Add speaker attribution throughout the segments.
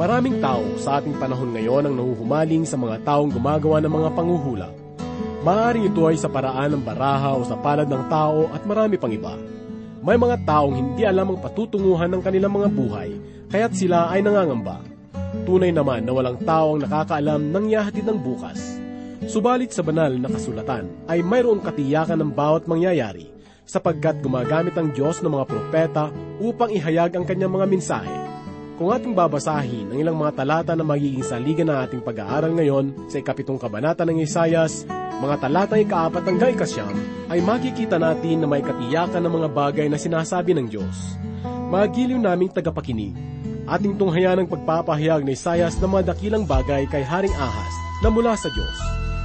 Speaker 1: Maraming tao sa ating panahon ngayon ang nahuhumaling sa mga taong gumagawa ng mga panguhula. Maaaring ito ay sa paraan ng baraha o sa palad ng tao at marami pang iba. May mga taong hindi alam ang patutunguhan ng kanilang mga buhay, kaya't sila ay nangangamba. Tunay naman na walang tao ang nakakaalam ng yahatid ng bukas. Subalit sa banal na kasulatan ay mayroong katiyakan ng bawat mangyayari sapagkat gumagamit ang Diyos ng mga propeta upang ihayag ang kanyang mga mensahe. Kung ating babasahin ang ilang mga talata na magiging saligan ng ating pag-aaral ngayon sa ikapitong kabanata ng Isayas, mga talatang ikaapat hanggang ikasyam, ay makikita natin na may katiyakan ng mga bagay na sinasabi ng Diyos. Magiliw naming tagapakinig, ating tunghayan ang pagpapahayag ni Isayas ng mga dakilang bagay kay Haring Ahas na mula sa Diyos.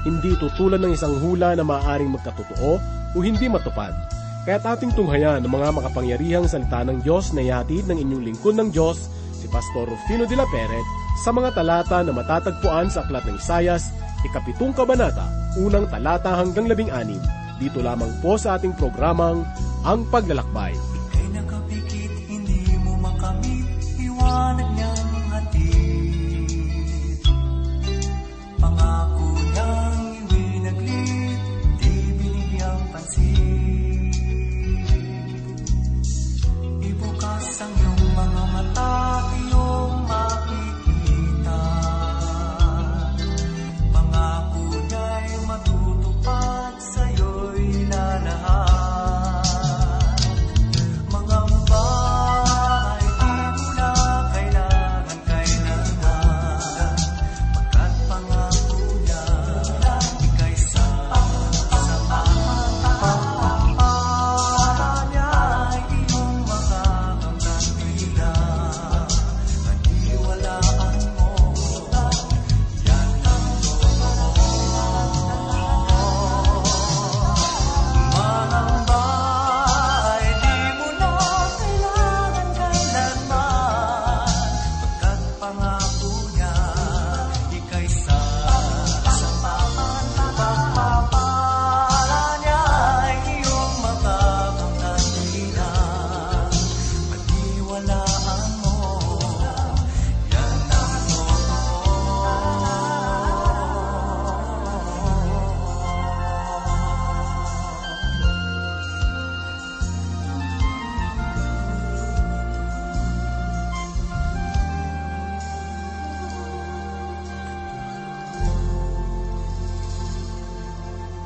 Speaker 1: Hindi tutulad ng isang hula na maaaring magkatotoo o hindi matupad Kaya't ating tunghayan ng mga makapangyarihang salita ng Diyos na ihatid ng inyong lingkod ng Diyos, si Pastor Rufino de la Peret, sa mga talata na matatagpuan sa Aklat ng Isayas, ikapitong kabanata, unang talata hanggang labing anim. Dito lamang po sa ating programang Ang Paglalakbay.
Speaker 2: Ika'y nakapikit, hindi mo makamit, iwanag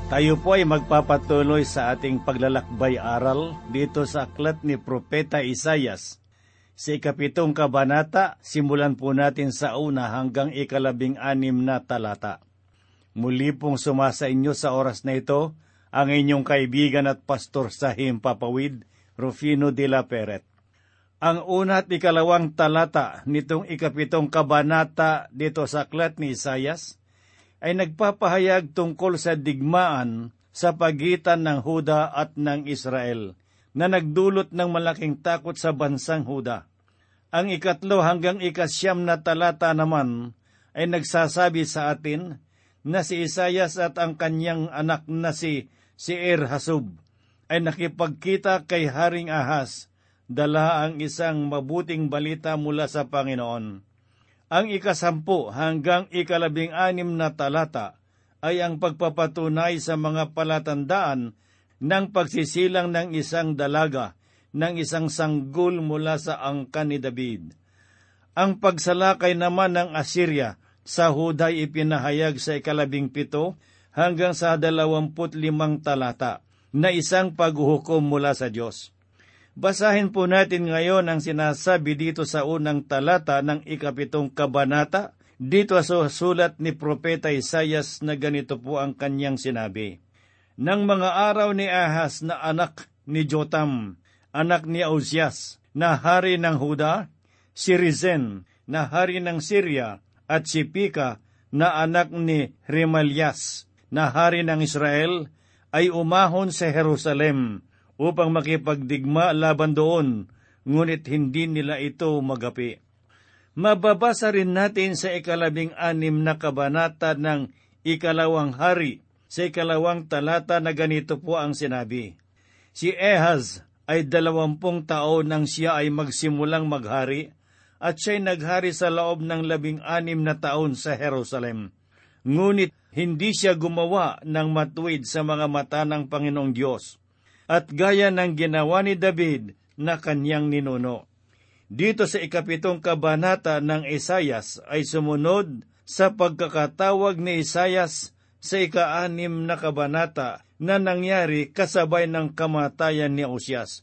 Speaker 3: Tayo po ay magpapatuloy sa ating paglalakbay aral dito sa aklat ni Propeta Isayas. Sa ikapitong kabanata, simulan po natin sa una hanggang ikalabing anim na talata. Muli pong sumasa inyo sa oras na ito ang inyong kaibigan at pastor sa Himpapawid, Rufino de la Peret. Ang una at ikalawang talata nitong ikapitong kabanata dito sa aklat ni Isayas ay nagpapahayag tungkol sa digmaan sa pagitan ng Huda at ng Israel na nagdulot ng malaking takot sa bansang Huda. Ang ikatlo hanggang ikasyam na talata naman ay nagsasabi sa atin na si Isayas at ang kanyang anak na si Seir Hasub ay nakipagkita kay Haring Ahas, dala ang isang mabuting balita mula sa Panginoon. Ang ikasampu hanggang ikalabing anim na talata ay ang pagpapatunay sa mga palatandaan ng pagsisilang ng isang dalaga ng isang sanggol mula sa angkan ni David. Ang pagsalakay naman ng Assyria sa Huday ipinahayag sa ikalabing pito hanggang sa dalawamput limang talata na isang paghuhukom mula sa Diyos. Basahin po natin ngayon ang sinasabi dito sa unang talata ng ikapitong kabanata, dito sa sulat ni Propeta Isayas na ganito po ang kanyang sinabi. Nang mga araw ni Ahas na anak ni Jotam, anak ni Ausias, na hari ng Huda, si Rizen, na hari ng Syria, at si Pika, na anak ni Remalias, na hari ng Israel, ay umahon sa Jerusalem upang makipagdigma laban doon, ngunit hindi nila ito magapi. Mababasa rin natin sa ikalabing anim na kabanata ng ikalawang hari, sa ikalawang talata na ganito po ang sinabi. Si Ehaz ay dalawampung taon nang siya ay magsimulang maghari, at siya'y naghari sa loob ng labing anim na taon sa Jerusalem. Ngunit hindi siya gumawa ng matuwid sa mga mata ng Panginoong Diyos, at gaya ng ginawa ni David na kanyang ninuno. Dito sa ikapitong kabanata ng Isayas ay sumunod sa pagkakatawag ni Isayas sa ikaanim na kabanata na nangyari kasabay ng kamatayan ni Osias.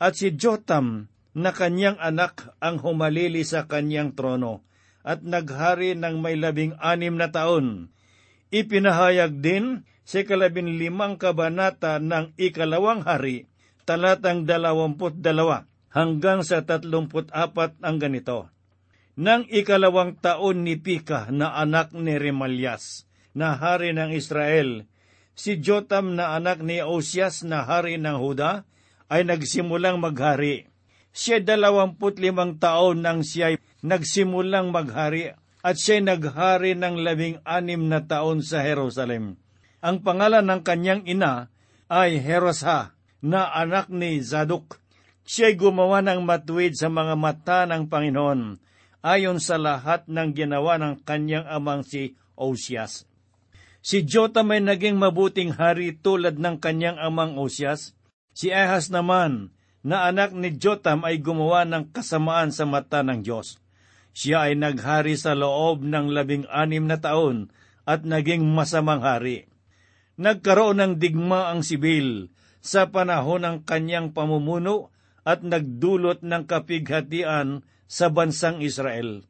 Speaker 3: At si Jotam na kanyang anak ang humalili sa kanyang trono at naghari ng may labing anim na taon. Ipinahayag din sa kalabing limang kabanata ng ikalawang hari, talatang dalawamput dalawa hanggang sa tatlumput apat ang ganito. Nang ikalawang taon ni Pika na anak ni Remalias, na hari ng Israel, si Jotam na anak ni Osias na hari ng Huda ay nagsimulang maghari. Siya dalawamput limang taon nang siya nagsimulang maghari at siya naghari ng labing anim na taon sa Jerusalem. Ang pangalan ng kanyang ina ay Herosha na anak ni Zadok. Siya'y gumawa ng matuwid sa mga mata ng Panginoon ayon sa lahat ng ginawa ng kanyang amang si Osias. Si Jotam ay naging mabuting hari tulad ng kanyang amang Osias. Si Ahaz naman, na anak ni Jotam ay gumawa ng kasamaan sa mata ng Diyos. Siya ay naghari sa loob ng labing anim na taon at naging masamang hari. Nagkaroon ng digma ang sibil sa panahon ng kanyang pamumuno at nagdulot ng kapighatian sa bansang Israel.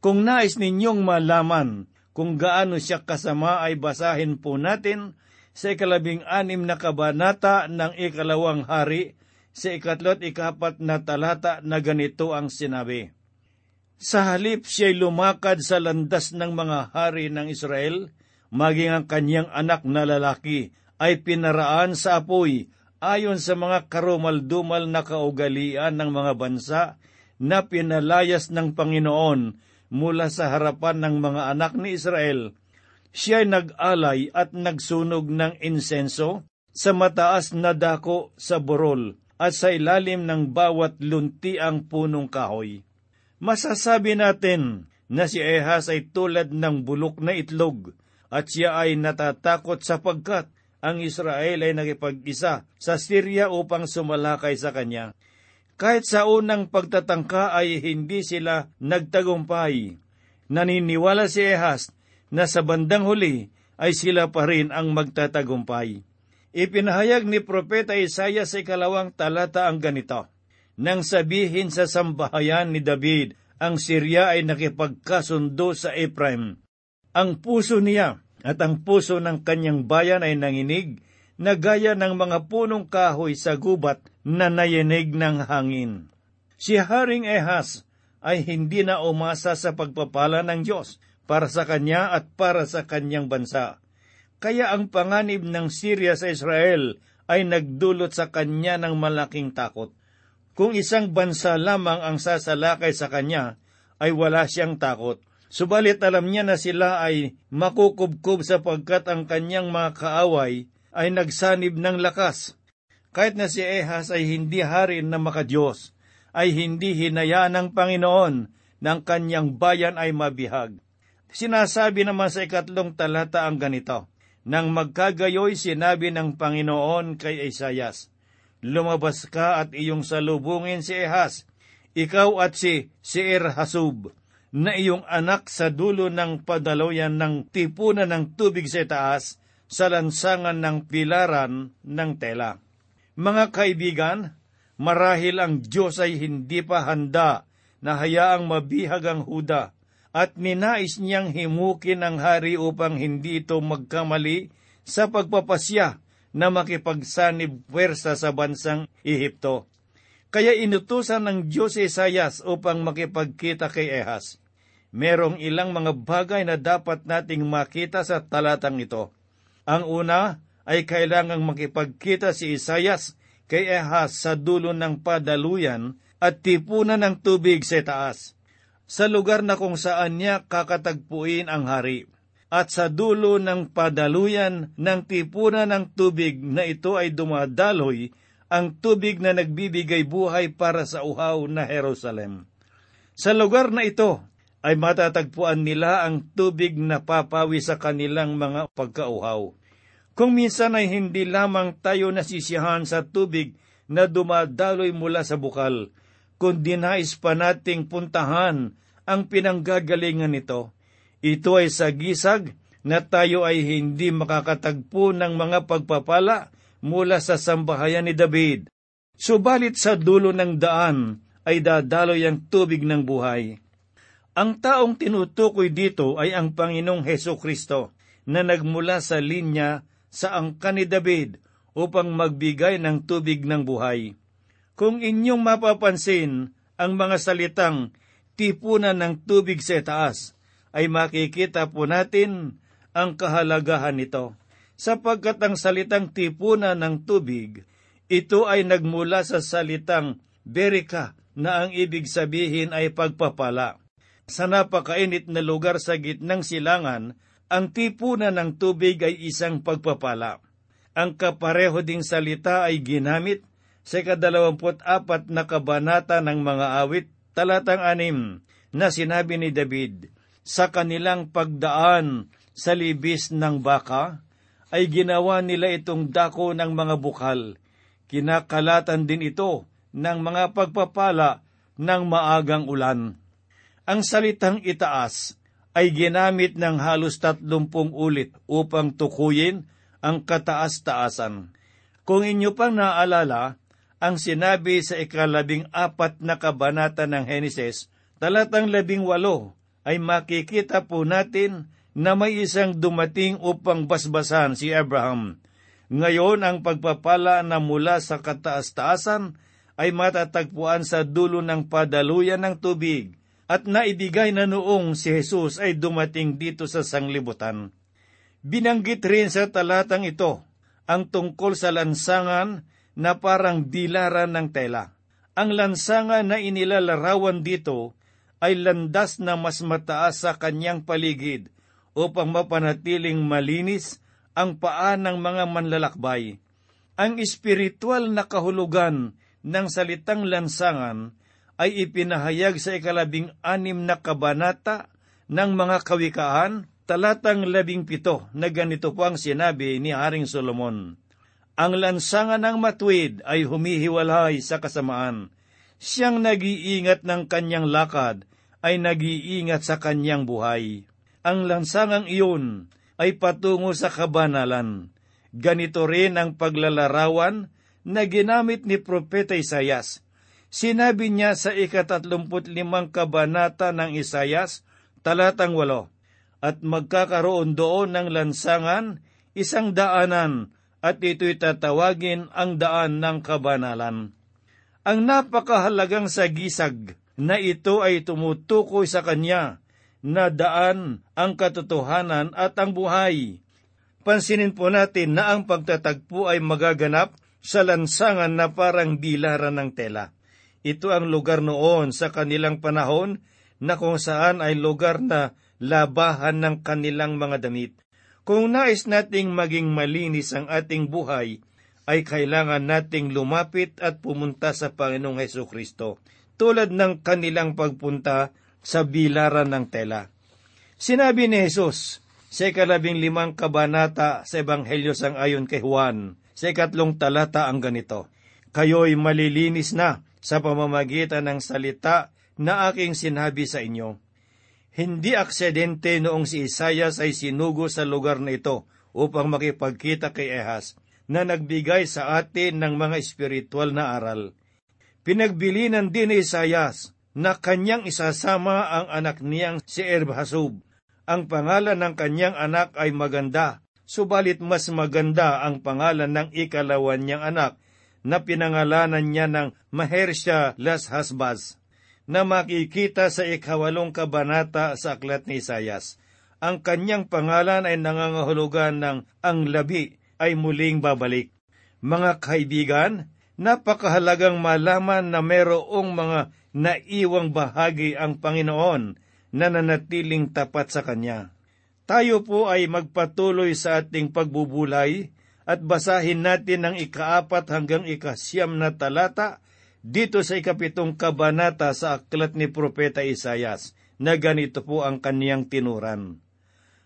Speaker 3: Kung nais ninyong malaman kung gaano siya kasama ay basahin po natin sa ikalabing anim na kabanata ng ikalawang hari sa ikatlot ikapat na talata na ganito ang sinabi. Sa halip siya'y lumakad sa landas ng mga hari ng Israel, maging ang kanyang anak na lalaki ay pinaraan sa apoy ayon sa mga karumaldumal na kaugalian ng mga bansa na pinalayas ng Panginoon mula sa harapan ng mga anak ni Israel. Siya'y nag-alay at nagsunog ng insenso sa mataas na dako sa borol at sa ilalim ng bawat luntiang punong kahoy. Masasabi natin na si Ehas ay tulad ng bulok na itlog at siya ay natatakot sapagkat ang Israel ay nakipag-isa sa Syria upang sumalakay sa kanya. Kahit sa unang pagtatangka ay hindi sila nagtagumpay. Naniniwala si Ehas na sa bandang huli ay sila pa rin ang magtatagumpay. Ipinahayag ni Propeta Isaiah sa ikalawang talata ang ganito, Nang sabihin sa sambahayan ni David, ang Syria ay nakipagkasundo sa Ephraim. Ang puso niya at ang puso ng kanyang bayan ay nanginig na gaya ng mga punong kahoy sa gubat na nayinig ng hangin. Si Haring Ehas ay hindi na umasa sa pagpapala ng Diyos para sa kanya at para sa kanyang bansa kaya ang panganib ng Syria sa Israel ay nagdulot sa kanya ng malaking takot. Kung isang bansa lamang ang sasalakay sa kanya, ay wala siyang takot. Subalit alam niya na sila ay makukubkob sapagkat ang kanyang mga kaaway ay nagsanib ng lakas. Kahit na si Ehas ay hindi hari na makadiyos, ay hindi hinayaan ng Panginoon ng kanyang bayan ay mabihag. Sinasabi naman sa ikatlong talata ang ganito, nang magkagayoy sinabi ng Panginoon kay Isayas, Lumabas ka at iyong salubungin si Ehas, ikaw at si Seir Hasub, na iyong anak sa dulo ng padaloyan ng tipunan ng tubig sa taas, sa lansangan ng pilaran ng tela. Mga kaibigan, marahil ang Diyos ay hindi pa handa na hayaang mabihag ang Huda at ninais niyang himukin ang hari upang hindi ito magkamali sa pagpapasya na makipagsanib pwersa sa bansang Ehipto. Kaya inutusan ng Diyos si Isayas upang makipagkita kay Ehas. Merong ilang mga bagay na dapat nating makita sa talatang ito. Ang una ay kailangang makipagkita si Isayas kay Ehas sa dulo ng padaluyan at tipunan ng tubig sa taas sa lugar na kung saan niya kakatagpuin ang hari. At sa dulo ng padaluyan ng tipunan ng tubig na ito ay dumadaloy ang tubig na nagbibigay buhay para sa uhaw na Jerusalem. Sa lugar na ito ay matatagpuan nila ang tubig na papawi sa kanilang mga pagkauhaw. Kung minsan ay hindi lamang tayo nasisiyahan sa tubig na dumadaloy mula sa bukal, kundi nais pa nating puntahan ang pinanggagalingan nito. Ito ay sagisag na tayo ay hindi makakatagpo ng mga pagpapala mula sa sambahayan ni David. Subalit sa dulo ng daan ay dadaloy ang tubig ng buhay. Ang taong tinutukoy dito ay ang Panginoong Heso Kristo na nagmula sa linya sa angka ni David upang magbigay ng tubig ng buhay. Kung inyong mapapansin ang mga salitang tipunan ng tubig sa taas, ay makikita po natin ang kahalagahan nito. Sapagkat ang salitang tipunan ng tubig, ito ay nagmula sa salitang berika na ang ibig sabihin ay pagpapala. Sa napakainit na lugar sa gitnang silangan, ang tipunan ng tubig ay isang pagpapala. Ang kapareho ding salita ay ginamit sa kadalawamput apat na kabanata ng mga awit, talatang anim, na sinabi ni David, sa kanilang pagdaan sa libis ng baka, ay ginawa nila itong dako ng mga bukal. Kinakalatan din ito ng mga pagpapala ng maagang ulan. Ang salitang itaas ay ginamit ng halos tatlumpung ulit upang tukuyin ang kataas-taasan. Kung inyo pang naalala, ang sinabi sa ikalabing apat na kabanata ng Henesis, talatang labing walo, ay makikita po natin na may isang dumating upang basbasan si Abraham. Ngayon ang pagpapala na mula sa kataas-taasan ay matatagpuan sa dulo ng padaluyan ng tubig at naibigay na noong si Jesus ay dumating dito sa sanglibutan. Binanggit rin sa talatang ito ang tungkol sa lansangan na parang dilaran ng tela. Ang lansangan na inilalarawan dito ay landas na mas mataas sa kanyang paligid upang mapanatiling malinis ang paa ng mga manlalakbay. Ang espiritual na kahulugan ng salitang lansangan ay ipinahayag sa ikalabing anim na kabanata ng mga kawikaan, talatang labing pito na ganito po ang sinabi ni Haring Solomon. Ang lansangan ng matwid ay humihiwalay sa kasamaan. Siyang nag-iingat ng kanyang lakad ay nag-iingat sa kanyang buhay. Ang lansangang iyon ay patungo sa kabanalan. Ganito rin ang paglalarawan na ginamit ni Propeta Isayas Sinabi niya sa ikatatlumput limang kabanata ng Isayas, talatang walo, At magkakaroon doon ng lansangan, isang daanan, at ito'y tatawagin ang daan ng kabanalan. Ang napakahalagang sagisag na ito ay tumutukoy sa kanya na daan ang katotohanan at ang buhay. Pansinin po natin na ang pagtatagpo ay magaganap sa lansangan na parang bilaran ng tela. Ito ang lugar noon sa kanilang panahon na kung saan ay lugar na labahan ng kanilang mga damit. Kung nais nating maging malinis ang ating buhay, ay kailangan nating lumapit at pumunta sa Panginoong Heso Kristo, tulad ng kanilang pagpunta sa bilaran ng tela. Sinabi ni Jesus sa ikalabing limang kabanata sa Ebanghelyo sang ayon kay Juan, sa ikatlong talata ang ganito, Kayo'y malilinis na sa pamamagitan ng salita na aking sinabi sa inyo. Hindi aksidente noong si Isayas ay sinugo sa lugar na ito upang makipagkita kay Ehas na nagbigay sa atin ng mga espiritual na aral. Pinagbilinan din ni Isayas na kanyang isasama ang anak niyang si Erbhasub. Ang pangalan ng kanyang anak ay maganda, subalit mas maganda ang pangalan ng ikalawan niyang anak na pinangalanan niya ng Mahersha Las Hasbaz na makikita sa ikawalong kabanata sa aklat ni Isayas. Ang kanyang pangalan ay nangangahulugan ng ang labi ay muling babalik. Mga kaibigan, napakahalagang malaman na merong mga naiwang bahagi ang Panginoon na nanatiling tapat sa Kanya. Tayo po ay magpatuloy sa ating pagbubulay at basahin natin ang ikaapat hanggang ikasyam na talata dito sa ikapitong kabanata sa aklat ni Propeta Isayas na ganito po ang kaniyang tinuran.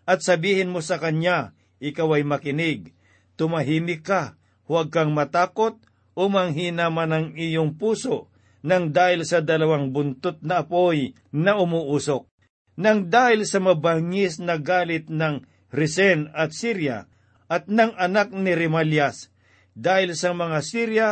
Speaker 3: At sabihin mo sa kanya, ikaw ay makinig, tumahimik ka, huwag kang matakot. O manghina man ang iyong puso nang dahil sa dalawang buntot na apoy na umuusok, nang dahil sa mabangis na galit ng Resen at Syria at ng anak ni Remalias, dahil sa mga Syria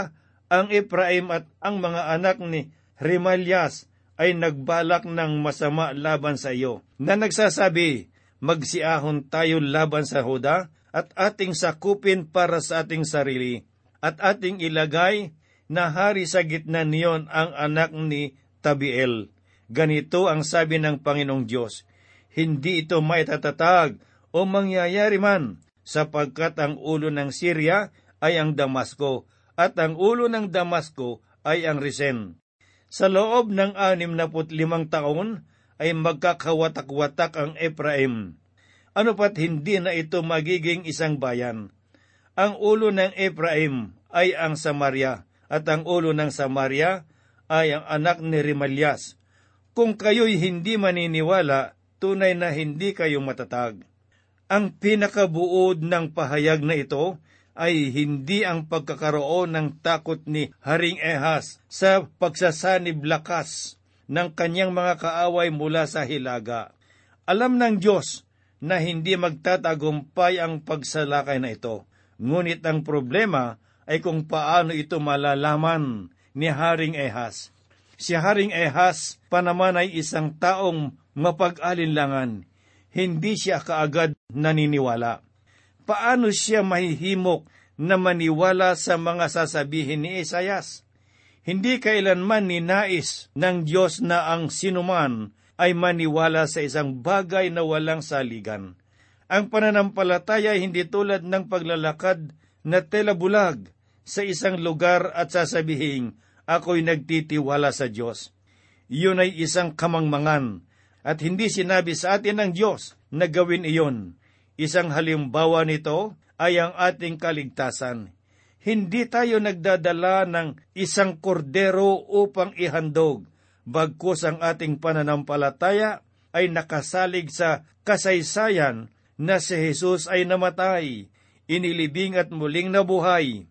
Speaker 3: ang Ephraim at ang mga anak ni Remalias ay nagbalak ng masama laban sa iyo, na nagsasabi, magsiahon tayo laban sa Huda at ating sakupin para sa ating sarili, at ating ilagay na hari sa gitna niyon ang anak ni Tabiel. Ganito ang sabi ng Panginoong Diyos, hindi ito maitatatag o mangyayari man, sapagkat ang ulo ng Syria ay ang Damasko, at ang ulo ng Damasko ay ang Risen. Sa loob ng anim na limang taon ay magkakawatak-watak ang Ephraim. Ano pat hindi na ito magiging isang bayan? Ang ulo ng Ephraim ay ang Samaria, at ang ulo ng Samaria ay ang anak ni Rimalias. Kung kayo'y hindi maniniwala, tunay na hindi kayo matatag. Ang pinakabuod ng pahayag na ito ay hindi ang pagkakaroon ng takot ni Haring Ehas sa pagsasanib lakas ng kanyang mga kaaway mula sa hilaga. Alam ng Diyos na hindi magtatagumpay ang pagsalakay na ito. Ngunit ang problema ay kung paano ito malalaman ni Haring Ehas. Si Haring Ehas pa naman ay isang taong mapag-alinlangan. Hindi siya kaagad naniniwala paano siya mahihimok na maniwala sa mga sasabihin ni Isayas? Hindi kailanman ninais ng Diyos na ang sinuman ay maniwala sa isang bagay na walang saligan. Ang pananampalataya ay hindi tulad ng paglalakad na tela bulag sa isang lugar at sasabihin, ako'y nagtitiwala sa Diyos. Iyon ay isang kamangmangan at hindi sinabi sa atin ng Diyos na gawin iyon. Isang halimbawa nito ay ang ating kaligtasan. Hindi tayo nagdadala ng isang kordero upang ihandog, bagkus ang ating pananampalataya ay nakasalig sa kasaysayan na si Jesus ay namatay, inilibing at muling nabuhay.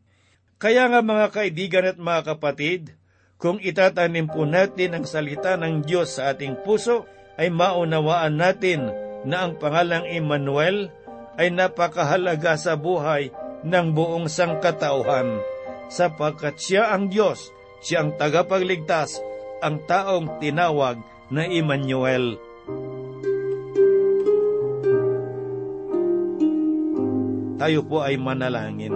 Speaker 3: Kaya nga mga kaibigan at mga kapatid, kung itatanim po natin ang salita ng Diyos sa ating puso, ay maunawaan natin na ang pangalang Emmanuel ay napakahalaga sa buhay ng buong sangkatauhan sapagkat siya ang Diyos, siya ang tagapagligtas, ang taong tinawag na Emmanuel. Tayo po ay manalangin.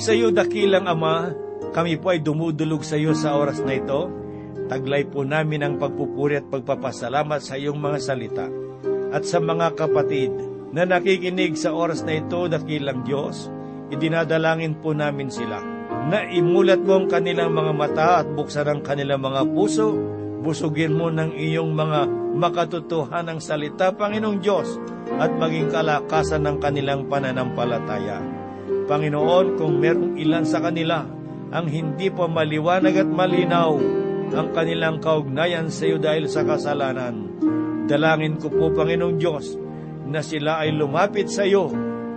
Speaker 3: Sa iyo, dakilang Ama, kami po ay dumudulog sa iyo sa oras na ito Taglay po namin ang pagpupuri at pagpapasalamat sa iyong mga salita. At sa mga kapatid na nakikinig sa oras na ito, dakilang Diyos, idinadalangin po namin sila na imulat mo ang kanilang mga mata at buksan ang kanilang mga puso, busugin mo ng iyong mga makatotohanang salita, Panginoong Diyos, at maging kalakasan ng kanilang pananampalataya. Panginoon, kung merong ilan sa kanila ang hindi pa maliwanag at malinaw, ang kanilang kaugnayan sa iyo dahil sa kasalanan. Dalangin ko po, Panginoong Diyos, na sila ay lumapit sa iyo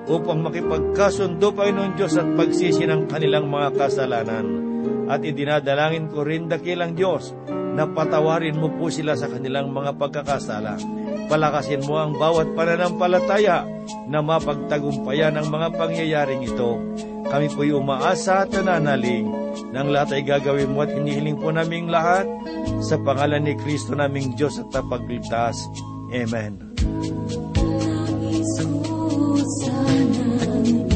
Speaker 3: upang makipagkasundo, Panginoong Diyos, at pagsisi ng kanilang mga kasalanan. At idinadalangin ko rin, dakilang Diyos, na patawarin mo po sila sa kanilang mga pagkakasala. Palakasin mo ang bawat pananampalataya na mapagtagumpayan ang mga pangyayaring ito. Kami po'y umaasa at nananalig ng lahat ay gagawin mo at hinihiling po naming lahat sa pangalan ni Kristo naming Diyos at tapagligtas. Amen.
Speaker 4: Sana